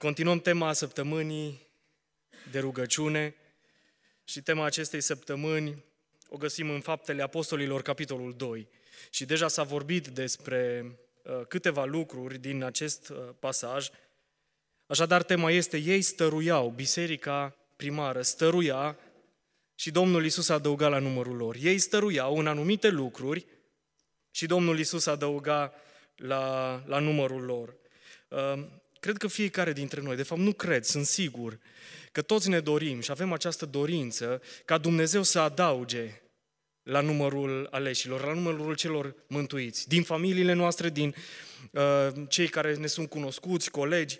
Continuăm tema săptămânii de rugăciune și tema acestei săptămâni o găsim în Faptele Apostolilor, capitolul 2. Și deja s-a vorbit despre uh, câteva lucruri din acest uh, pasaj. Așadar, tema este, ei stăruiau, biserica primară stăruia și Domnul Isus a adăugat la numărul lor. Ei stăruiau în anumite lucruri și Domnul Isus adăuga la, la numărul lor. Uh, cred că fiecare dintre noi, de fapt nu cred, sunt sigur, că toți ne dorim și avem această dorință ca Dumnezeu să adauge la numărul aleșilor, la numărul celor mântuiți, din familiile noastre, din uh, cei care ne sunt cunoscuți, colegi.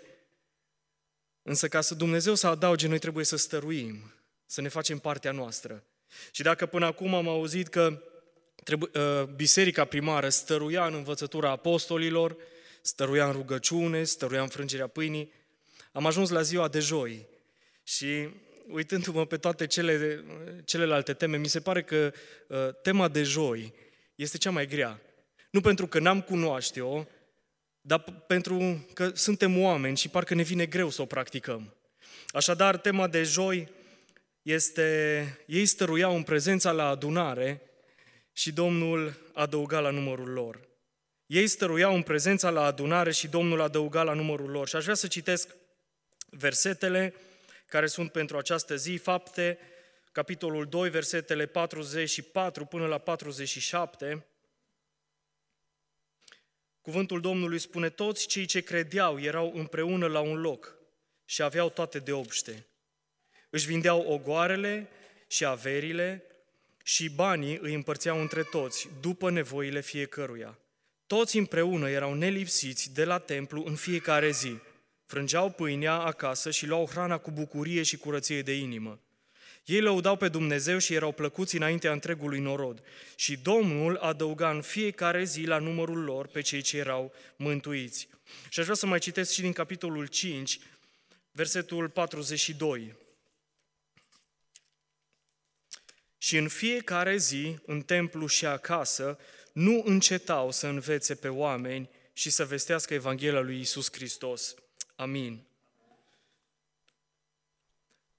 Însă ca să Dumnezeu să adauge, noi trebuie să stăruim, să ne facem partea noastră. Și dacă până acum am auzit că trebuie, uh, biserica primară stăruia în învățătura apostolilor, stăruia în rugăciune, stăruia în frângerea pâinii, am ajuns la ziua de joi și uitându-mă pe toate cele, celelalte teme, mi se pare că uh, tema de joi este cea mai grea. Nu pentru că n-am cunoaște-o, dar pentru că suntem oameni și parcă ne vine greu să o practicăm. Așadar, tema de joi este, ei stăruiau în prezența la adunare și Domnul adăuga la numărul lor. Ei stăruiau în prezența la adunare și Domnul adăuga la numărul lor. Și aș vrea să citesc versetele care sunt pentru această zi, fapte, capitolul 2, versetele 44 până la 47. Cuvântul Domnului spune, toți cei ce credeau erau împreună la un loc și aveau toate de obște. Își vindeau ogoarele și averile și banii îi împărțeau între toți, după nevoile fiecăruia. Toți împreună erau nelipsiți de la templu în fiecare zi – frângeau pâinea acasă și luau hrana cu bucurie și curăție de inimă. Ei lăudau pe Dumnezeu și erau plăcuți înaintea întregului norod. Și Domnul adăuga în fiecare zi la numărul lor pe cei ce erau mântuiți. Și aș vrea să mai citesc și din capitolul 5, versetul 42. Și în fiecare zi, în templu și acasă, nu încetau să învețe pe oameni și să vestească Evanghelia lui Isus Hristos. Amin.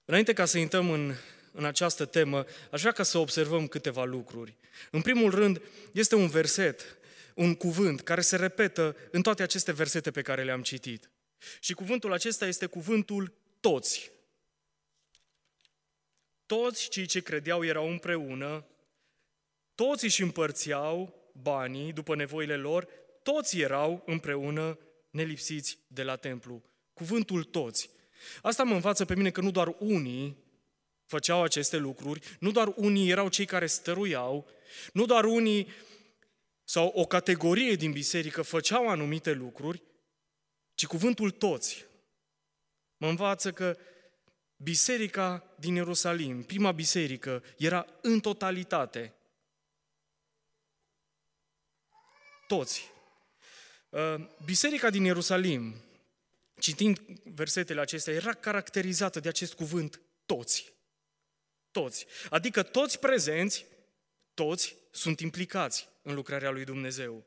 Înainte ca să intrăm în, în această temă, aș vrea ca să observăm câteva lucruri. În primul rând, este un verset, un cuvânt care se repetă în toate aceste versete pe care le-am citit. Și cuvântul acesta este cuvântul toți. Toți cei ce credeau erau împreună, toți își împărțeau banii după nevoile lor, toți erau împreună nelipsiți de la templu. Cuvântul toți. Asta mă învață pe mine că nu doar unii făceau aceste lucruri, nu doar unii erau cei care stăruiau, nu doar unii sau o categorie din biserică făceau anumite lucruri, ci cuvântul toți. Mă învață că biserica din Ierusalim, prima biserică, era în totalitate. Toți. Uh, biserica din Ierusalim citind versetele acestea, era caracterizată de acest cuvânt toți. Toți. Adică toți prezenți, toți sunt implicați în lucrarea lui Dumnezeu.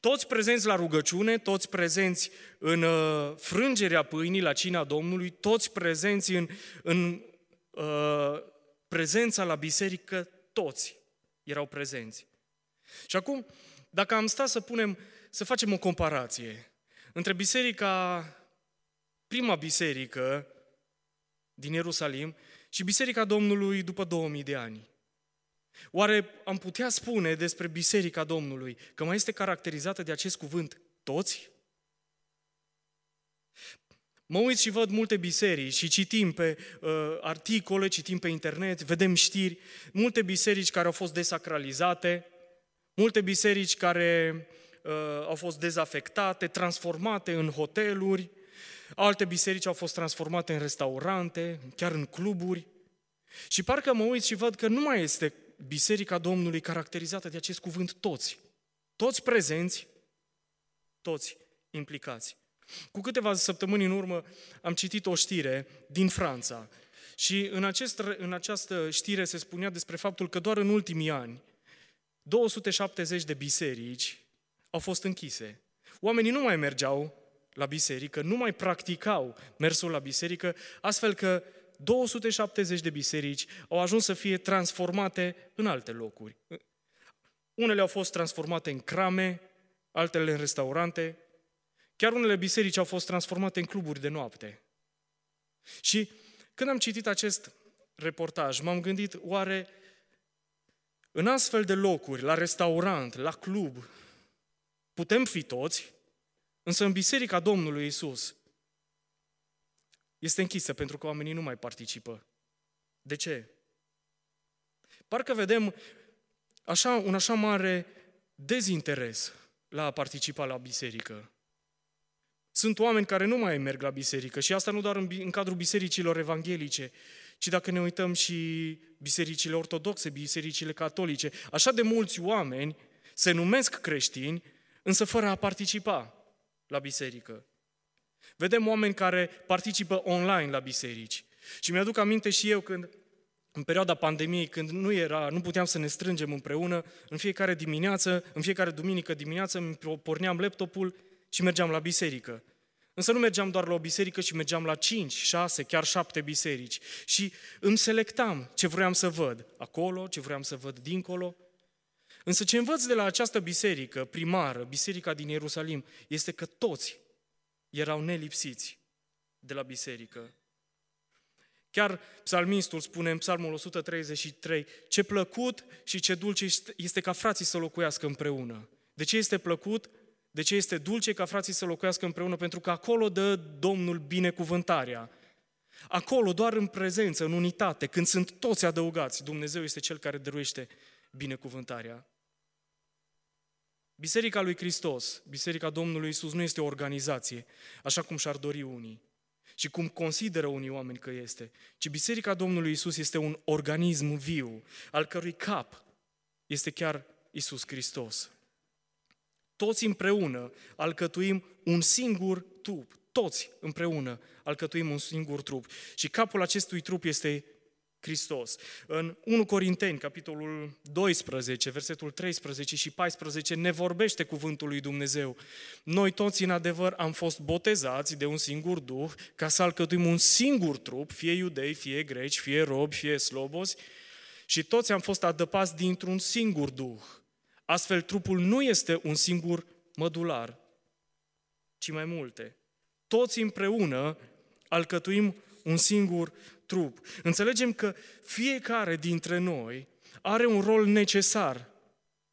Toți prezenți la rugăciune, toți prezenți în uh, frângerea pâinii la cina Domnului, toți prezenți în, în uh, prezența la biserică, toți erau prezenți. Și acum, dacă am stat să punem, să facem o comparație între biserica prima biserică din Ierusalim și Biserica Domnului după 2000 de ani. Oare am putea spune despre Biserica Domnului că mai este caracterizată de acest cuvânt toți? Mă uit și văd multe biserici și citim pe uh, articole, citim pe internet, vedem știri, multe biserici care au fost desacralizate, multe biserici care uh, au fost dezafectate, transformate în hoteluri, Alte biserici au fost transformate în restaurante, chiar în cluburi. Și parcă mă uit și văd că nu mai este Biserica Domnului caracterizată de acest cuvânt toți. Toți prezenți, toți implicați. Cu câteva săptămâni în urmă am citit o știre din Franța și în, acest, în această știre se spunea despre faptul că doar în ultimii ani 270 de biserici au fost închise. Oamenii nu mai mergeau la biserică, nu mai practicau mersul la biserică, astfel că 270 de biserici au ajuns să fie transformate în alte locuri. Unele au fost transformate în crame, altele în restaurante, chiar unele biserici au fost transformate în cluburi de noapte. Și când am citit acest reportaj, m-am gândit, oare în astfel de locuri, la restaurant, la club, putem fi toți, însă în Biserica Domnului Isus este închisă pentru că oamenii nu mai participă. De ce? Parcă vedem așa, un așa mare dezinteres la a participa la biserică. Sunt oameni care nu mai merg la biserică și asta nu doar în, în cadrul bisericilor evanghelice, ci dacă ne uităm și bisericile ortodoxe, bisericile catolice, așa de mulți oameni se numesc creștini, însă fără a participa la biserică. Vedem oameni care participă online la biserici. Și mi-aduc aminte și eu când, în perioada pandemiei, când nu era, nu puteam să ne strângem împreună, în fiecare dimineață, în fiecare duminică dimineață, îmi porneam laptopul și mergeam la biserică. Însă nu mergeam doar la o biserică, ci mergeam la 5, 6, chiar 7 biserici. Și îmi selectam ce vreau să văd acolo, ce vreau să văd dincolo. Însă ce învăț de la această biserică primară, biserica din Ierusalim, este că toți erau nelipsiți de la biserică. Chiar psalmistul spune în psalmul 133, ce plăcut și ce dulce este ca frații să locuiască împreună. De ce este plăcut? De ce este dulce ca frații să locuiască împreună? Pentru că acolo dă Domnul binecuvântarea. Acolo, doar în prezență, în unitate, când sunt toți adăugați, Dumnezeu este Cel care dăruiește binecuvântarea. Biserica lui Hristos, Biserica Domnului Isus nu este o organizație, așa cum și-ar dori unii și cum consideră unii oameni că este, ci Biserica Domnului Isus este un organism viu, al cărui cap este chiar Isus Hristos. Toți împreună alcătuim un singur trup, toți împreună alcătuim un singur trup. Și capul acestui trup este Hristos. În 1 Corinteni, capitolul 12, versetul 13 și 14, ne vorbește cuvântul lui Dumnezeu. Noi toți, în adevăr, am fost botezați de un singur Duh ca să alcătuim un singur trup, fie iudei, fie greci, fie robi, fie slobozi, și toți am fost adăpați dintr-un singur Duh. Astfel, trupul nu este un singur mădular, ci mai multe. Toți împreună alcătuim un singur trup. Înțelegem că fiecare dintre noi are un rol necesar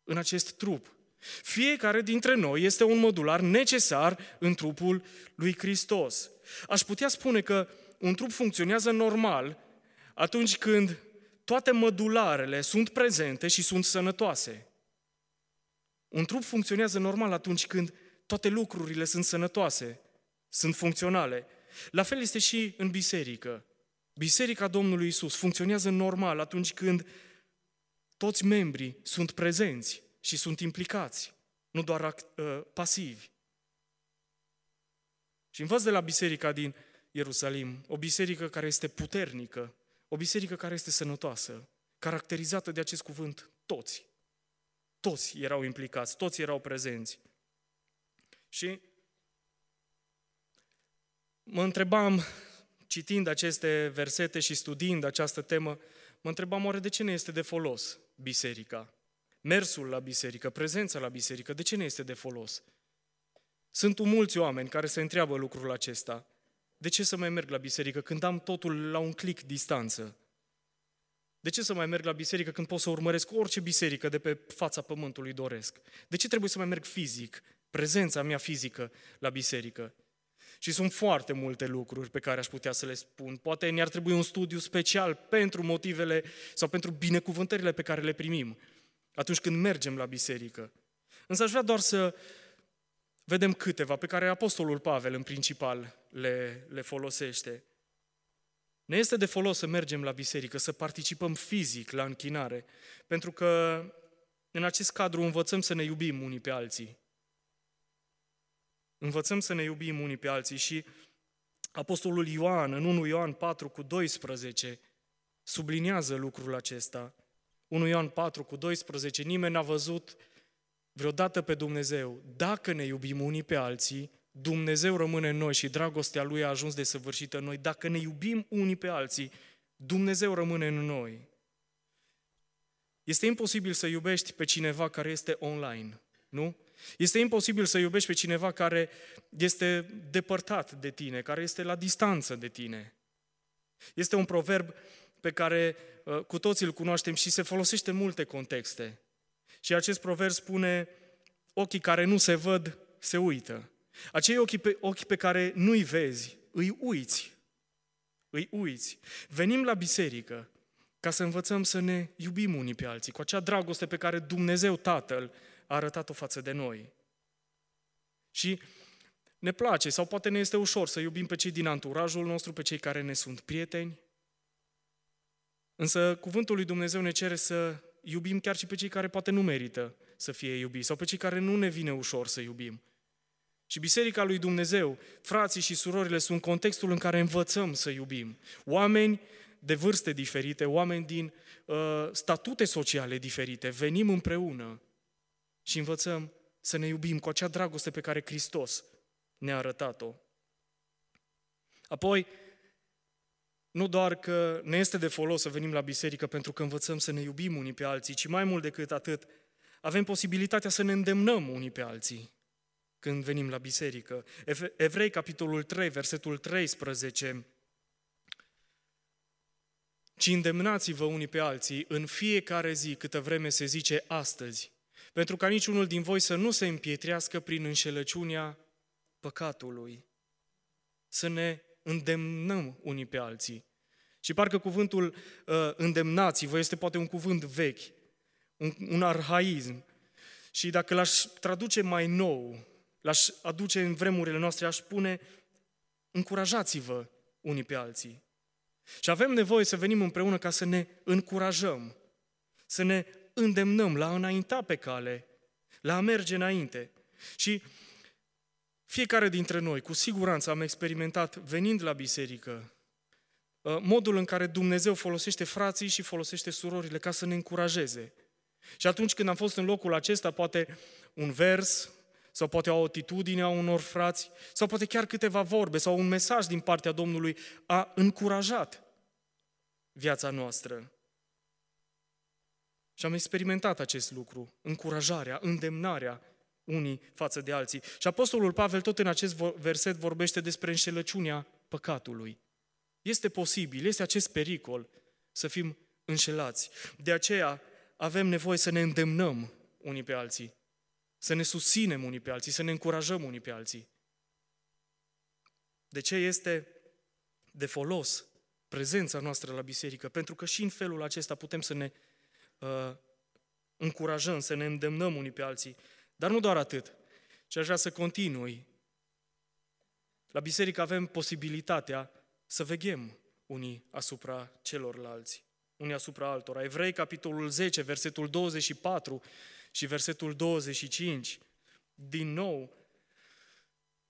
în acest trup. Fiecare dintre noi este un modular necesar în trupul lui Hristos. Aș putea spune că un trup funcționează normal atunci când toate mădularele sunt prezente și sunt sănătoase. Un trup funcționează normal atunci când toate lucrurile sunt sănătoase, sunt funcționale. La fel este și în biserică. Biserica Domnului Isus funcționează normal atunci când toți membrii sunt prezenți și sunt implicați, nu doar uh, pasivi. Și învăț de la biserica din Ierusalim, o biserică care este puternică, o biserică care este sănătoasă, caracterizată de acest cuvânt toți. Toți erau implicați, toți erau prezenți. Și mă întrebam citind aceste versete și studiind această temă, mă întrebam oare de ce ne este de folos biserica? Mersul la biserică, prezența la biserică, de ce ne este de folos? Sunt mulți oameni care se întreabă lucrul acesta. De ce să mai merg la biserică când am totul la un clic distanță? De ce să mai merg la biserică când pot să urmăresc orice biserică de pe fața pământului doresc? De ce trebuie să mai merg fizic, prezența mea fizică la biserică? Și sunt foarte multe lucruri pe care aș putea să le spun. Poate ne-ar trebui un studiu special pentru motivele sau pentru binecuvântările pe care le primim atunci când mergem la biserică. Însă aș vrea doar să vedem câteva pe care Apostolul Pavel în principal le, le folosește. Ne este de folos să mergem la biserică, să participăm fizic la închinare, pentru că în acest cadru învățăm să ne iubim unii pe alții. Învățăm să ne iubim unii pe alții și Apostolul Ioan, în 1 Ioan 4 cu 12, subliniază lucrul acesta. 1 Ioan 4 cu 12, nimeni n-a văzut vreodată pe Dumnezeu. Dacă ne iubim unii pe alții, Dumnezeu rămâne în noi și dragostea Lui a ajuns de săvârșită în noi, dacă ne iubim unii pe alții, Dumnezeu rămâne în noi. Este imposibil să iubești pe cineva care este online, nu? Este imposibil să iubești pe cineva care este depărtat de tine, care este la distanță de tine. Este un proverb pe care uh, cu toții îl cunoaștem și se folosește în multe contexte. Și acest proverb spune, ochii care nu se văd, se uită. Acei ochi pe, ochi pe care nu-i vezi, îi uiți. Îi uiți. Venim la biserică ca să învățăm să ne iubim unii pe alții, cu acea dragoste pe care Dumnezeu Tatăl a arătat-o față de noi. Și ne place sau poate ne este ușor să iubim pe cei din anturajul nostru, pe cei care ne sunt prieteni. Însă cuvântul lui Dumnezeu ne cere să iubim chiar și pe cei care poate nu merită să fie iubiți sau pe cei care nu ne vine ușor să iubim. Și Biserica lui Dumnezeu, frații și surorile, sunt contextul în care învățăm să iubim. Oameni de vârste diferite, oameni din uh, statute sociale diferite, venim împreună și învățăm să ne iubim cu acea dragoste pe care Hristos ne-a arătat-o. Apoi, nu doar că ne este de folos să venim la biserică pentru că învățăm să ne iubim unii pe alții, ci mai mult decât atât, avem posibilitatea să ne îndemnăm unii pe alții când venim la biserică. Evrei, capitolul 3, versetul 13, ci îndemnați-vă unii pe alții în fiecare zi câtă vreme se zice astăzi, pentru ca niciunul din voi să nu se împietrească prin înșelăciunea păcatului. Să ne îndemnăm unii pe alții. Și parcă cuvântul uh, îndemnați-vă este poate un cuvânt vechi, un, un arhaism. Și dacă l-aș traduce mai nou, l-aș aduce în vremurile noastre, aș spune încurajați-vă unii pe alții. Și avem nevoie să venim împreună ca să ne încurajăm, să ne îndemnăm la a înainta pe cale, la a merge înainte. Și fiecare dintre noi, cu siguranță, am experimentat, venind la biserică, ă, modul în care Dumnezeu folosește frații și folosește surorile ca să ne încurajeze. Și atunci când am fost în locul acesta, poate un vers, sau poate o atitudine a unor frați, sau poate chiar câteva vorbe sau un mesaj din partea Domnului a încurajat viața noastră. Și am experimentat acest lucru, încurajarea, îndemnarea unii față de alții. Și Apostolul Pavel tot în acest verset vorbește despre înșelăciunea păcatului. Este posibil, este acest pericol să fim înșelați. De aceea avem nevoie să ne îndemnăm unii pe alții, să ne susținem unii pe alții, să ne încurajăm unii pe alții. De ce este de folos prezența noastră la biserică? Pentru că și în felul acesta putem să ne uh, încurajăm, să ne îndemnăm unii pe alții. Dar nu doar atât, ci aș vrea să continui. La biserică avem posibilitatea să veghem unii asupra celorlalți, unii asupra altora. Evrei, capitolul 10, versetul 24 și versetul 25. Din nou,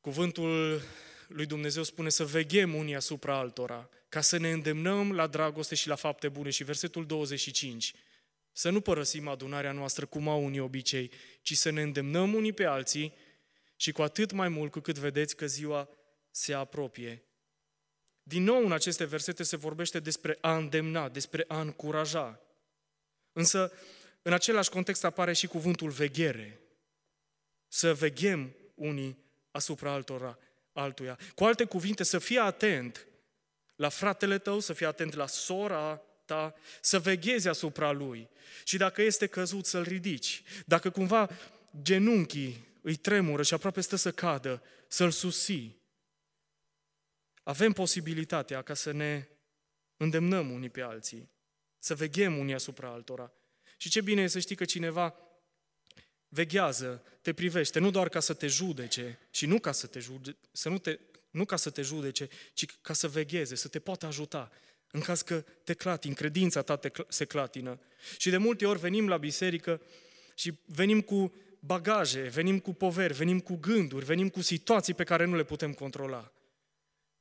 cuvântul lui Dumnezeu spune să veghem unii asupra altora, ca să ne îndemnăm la dragoste și la fapte bune. Și versetul 25, să nu părăsim adunarea noastră cum au unii obicei, ci să ne îndemnăm unii pe alții și cu atât mai mult cu cât vedeți că ziua se apropie. Din nou în aceste versete se vorbește despre a îndemna, despre a încuraja. Însă, în același context apare și cuvântul veghere. Să veghem unii asupra altora, altuia. Cu alte cuvinte, să fii atent la fratele tău, să fii atent la sora ta, să veghezi asupra lui. Și dacă este căzut, să-l ridici. Dacă cumva genunchii îi tremură și aproape stă să cadă, să-l susții. Avem posibilitatea ca să ne îndemnăm unii pe alții, să veghem unii asupra altora. Și ce bine e să știi că cineva veghează, te privește, nu doar ca să te judece și nu ca să te, jude, să nu, te, nu ca să te judece, ci ca să vegheze, să te poată ajuta, în caz că te clatini, credința ta te, se clatină. Și de multe ori venim la biserică și venim cu bagaje, venim cu poveri, venim cu gânduri, venim cu situații pe care nu le putem controla.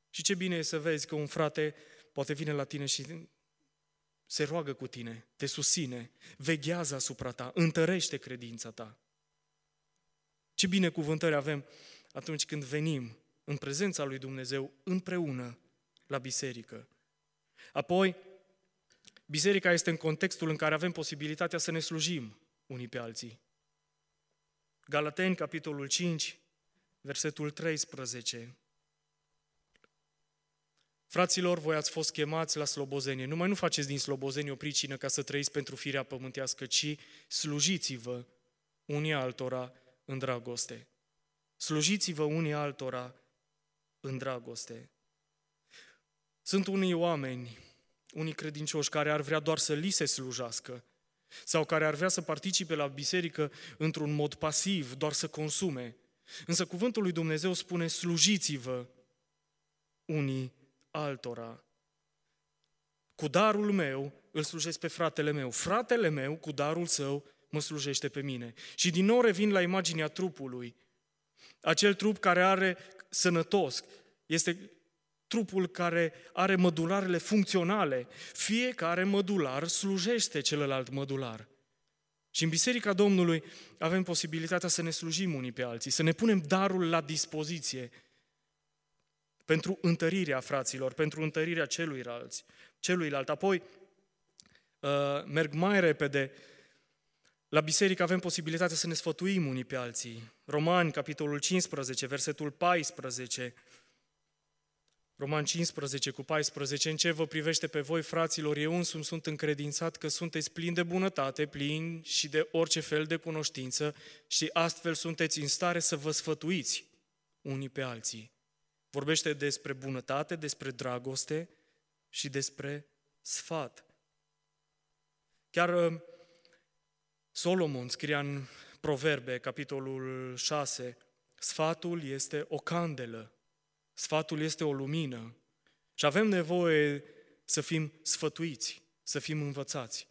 Și ce bine e să vezi că un frate poate vine la tine și se roagă cu tine, te susține, veghează asupra ta, întărește credința ta. Ce binecuvântări avem atunci când venim în prezența lui Dumnezeu împreună la biserică. Apoi, biserica este în contextul în care avem posibilitatea să ne slujim unii pe alții. Galateni, capitolul 5, versetul 13. Fraților, voi ați fost chemați la slobozenie. Numai nu faceți din slobozenie o pricină ca să trăiți pentru firea pământească, ci slujiți-vă unii altora în dragoste. Slujiți-vă unii altora în dragoste. Sunt unii oameni, unii credincioși, care ar vrea doar să li se slujească sau care ar vrea să participe la biserică într-un mod pasiv, doar să consume. Însă cuvântul lui Dumnezeu spune, slujiți-vă unii altora. Cu darul meu îl slujesc pe fratele meu. Fratele meu, cu darul său, mă slujește pe mine. Și din nou revin la imaginea trupului. Acel trup care are sănătos, este trupul care are mădularele funcționale. Fiecare mădular slujește celălalt mădular. Și în Biserica Domnului avem posibilitatea să ne slujim unii pe alții, să ne punem darul la dispoziție pentru întărirea fraților, pentru întărirea celuilalți, celuilalt. Apoi, uh, merg mai repede, la biserică avem posibilitatea să ne sfătuim unii pe alții. Romani, capitolul 15, versetul 14, Roman 15 cu 14, în ce vă privește pe voi, fraților, eu însumi sunt încredințat că sunteți plini de bunătate, plini și de orice fel de cunoștință și astfel sunteți în stare să vă sfătuiți unii pe alții. Vorbește despre bunătate, despre dragoste și despre sfat. Chiar uh, Solomon scria în Proverbe, capitolul 6, sfatul este o candelă Sfatul este o lumină și avem nevoie să fim sfătuiți, să fim învățați.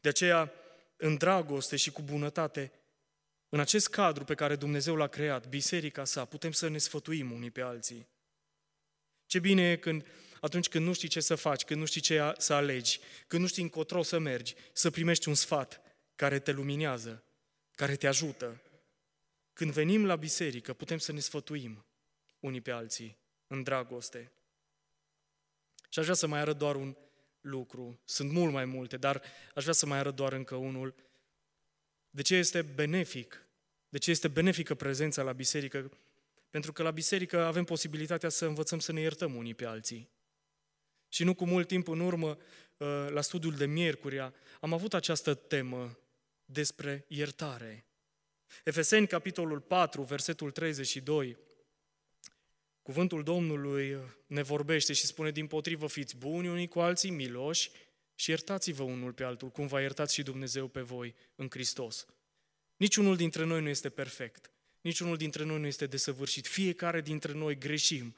De aceea, în dragoste și cu bunătate, în acest cadru pe care Dumnezeu l-a creat, biserica sa, putem să ne sfătuim unii pe alții. Ce bine e când, atunci când nu știi ce să faci, când nu știi ce să alegi, când nu știi încotro să mergi, să primești un sfat care te luminează, care te ajută. Când venim la biserică, putem să ne sfătuim unii pe alții în dragoste. Și aș vrea să mai arăt doar un lucru. Sunt mult mai multe, dar aș vrea să mai arăt doar încă unul. De ce este benefic? De ce este benefică prezența la biserică? Pentru că la biserică avem posibilitatea să învățăm să ne iertăm unii pe alții. Și nu cu mult timp în urmă, uh, la studiul de miercuria, am avut această temă despre iertare. Efeseni, capitolul 4, versetul 32, Cuvântul Domnului ne vorbește și spune din potrivă, fiți buni unii cu alții, miloși și iertați-vă unul pe altul, cum va iertați și Dumnezeu pe voi în Hristos. Niciunul dintre noi nu este perfect. Niciunul dintre noi nu este desăvârșit. Fiecare dintre noi greșim.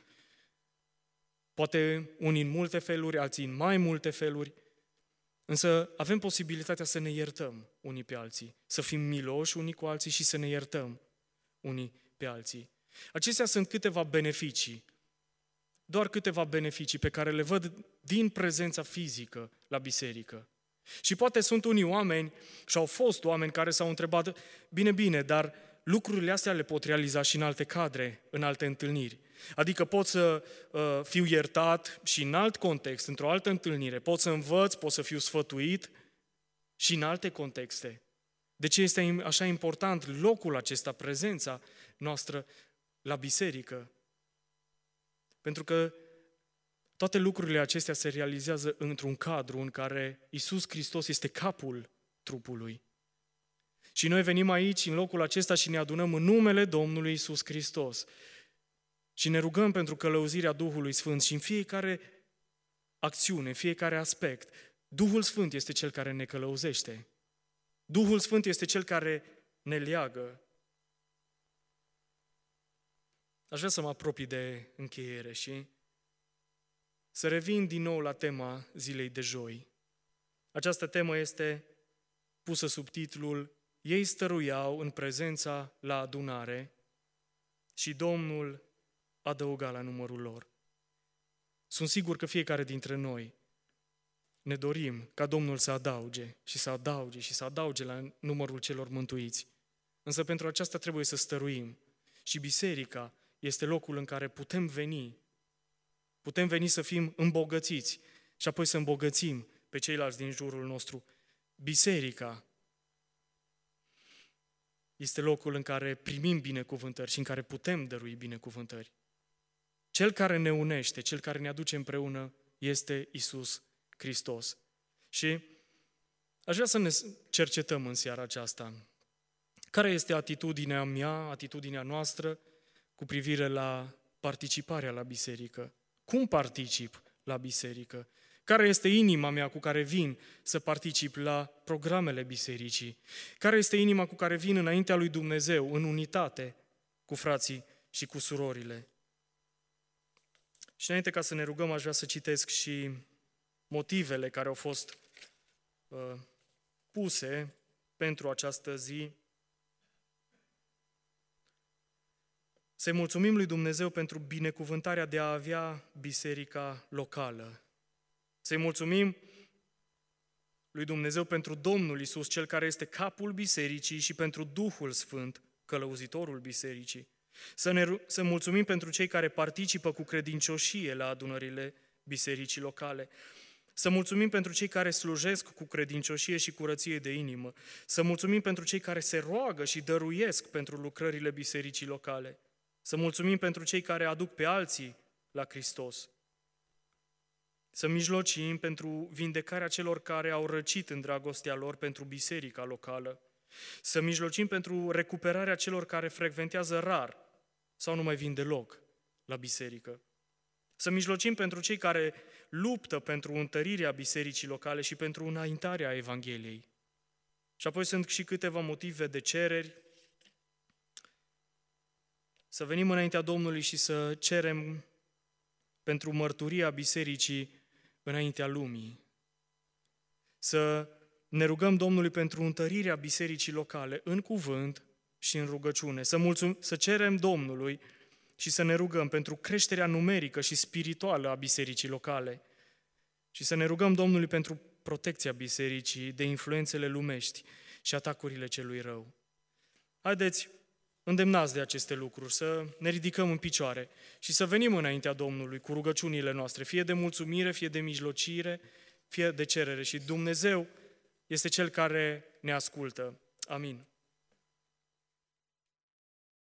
Poate unii în multe feluri, alții în mai multe feluri, însă avem posibilitatea să ne iertăm unii pe alții, să fim miloși unii cu alții și să ne iertăm unii pe alții. Acestea sunt câteva beneficii, doar câteva beneficii pe care le văd din prezența fizică la biserică. Și poate sunt unii oameni și au fost oameni care s-au întrebat, bine, bine, dar lucrurile astea le pot realiza și în alte cadre, în alte întâlniri. Adică pot să uh, fiu iertat și în alt context, într-o altă întâlnire, pot să învăț, pot să fiu sfătuit și în alte contexte. De ce este așa important locul acesta, prezența noastră la biserică. Pentru că toate lucrurile acestea se realizează într-un cadru în care Isus Hristos este capul trupului. Și noi venim aici, în locul acesta, și ne adunăm în numele Domnului Isus Hristos. Și ne rugăm pentru călăuzirea Duhului Sfânt și în fiecare acțiune, în fiecare aspect, Duhul Sfânt este Cel care ne călăuzește. Duhul Sfânt este Cel care ne leagă. Aș vrea să mă apropii de încheiere și să revin din nou la tema zilei de joi. Această temă este pusă sub titlul Ei stăruiau în prezența la adunare și Domnul adăuga la numărul lor. Sunt sigur că fiecare dintre noi ne dorim ca Domnul să adauge și să adauge și să adauge la numărul celor mântuiți. Însă pentru aceasta trebuie să stăruim. Și biserica este locul în care putem veni, putem veni să fim îmbogățiți și apoi să îmbogățim pe ceilalți din jurul nostru. Biserica este locul în care primim binecuvântări și în care putem dărui binecuvântări. Cel care ne unește, cel care ne aduce împreună este Isus Hristos. Și aș vrea să ne cercetăm în seara aceasta. Care este atitudinea mea, atitudinea noastră cu privire la participarea la biserică? Cum particip la biserică? Care este inima mea cu care vin să particip la programele bisericii? Care este inima cu care vin înaintea lui Dumnezeu, în unitate, cu frații și cu surorile? Și înainte ca să ne rugăm, aș vrea să citesc și motivele care au fost uh, puse pentru această zi. Să-i mulțumim lui Dumnezeu pentru binecuvântarea de a avea biserica locală. Să-i mulțumim lui Dumnezeu pentru Domnul Isus, Cel care este capul bisericii și pentru Duhul Sfânt, călăuzitorul bisericii. Să, ne, să mulțumim pentru cei care participă cu credincioșie la adunările bisericii locale. Să mulțumim pentru cei care slujesc cu credincioșie și curăție de inimă. Să mulțumim pentru cei care se roagă și dăruiesc pentru lucrările bisericii locale. Să mulțumim pentru cei care aduc pe alții la Hristos. Să mijlocim pentru vindecarea celor care au răcit în dragostea lor pentru biserica locală. Să mijlocim pentru recuperarea celor care frecventează rar sau nu mai vin deloc la biserică. Să mijlocim pentru cei care luptă pentru întărirea bisericii locale și pentru înaintarea Evangheliei. Și apoi sunt și câteva motive de cereri. Să venim înaintea Domnului și să cerem pentru mărturia bisericii înaintea lumii. Să ne rugăm Domnului pentru întărirea bisericii locale în cuvânt și în rugăciune. Să, mulțum, să cerem Domnului și să ne rugăm pentru creșterea numerică și spirituală a bisericii locale. Și să ne rugăm Domnului pentru protecția bisericii de influențele lumești și atacurile celui rău. Haideți, îndemnați de aceste lucruri, să ne ridicăm în picioare și să venim înaintea Domnului cu rugăciunile noastre, fie de mulțumire, fie de mijlocire, fie de cerere. Și Dumnezeu este Cel care ne ascultă. Amin.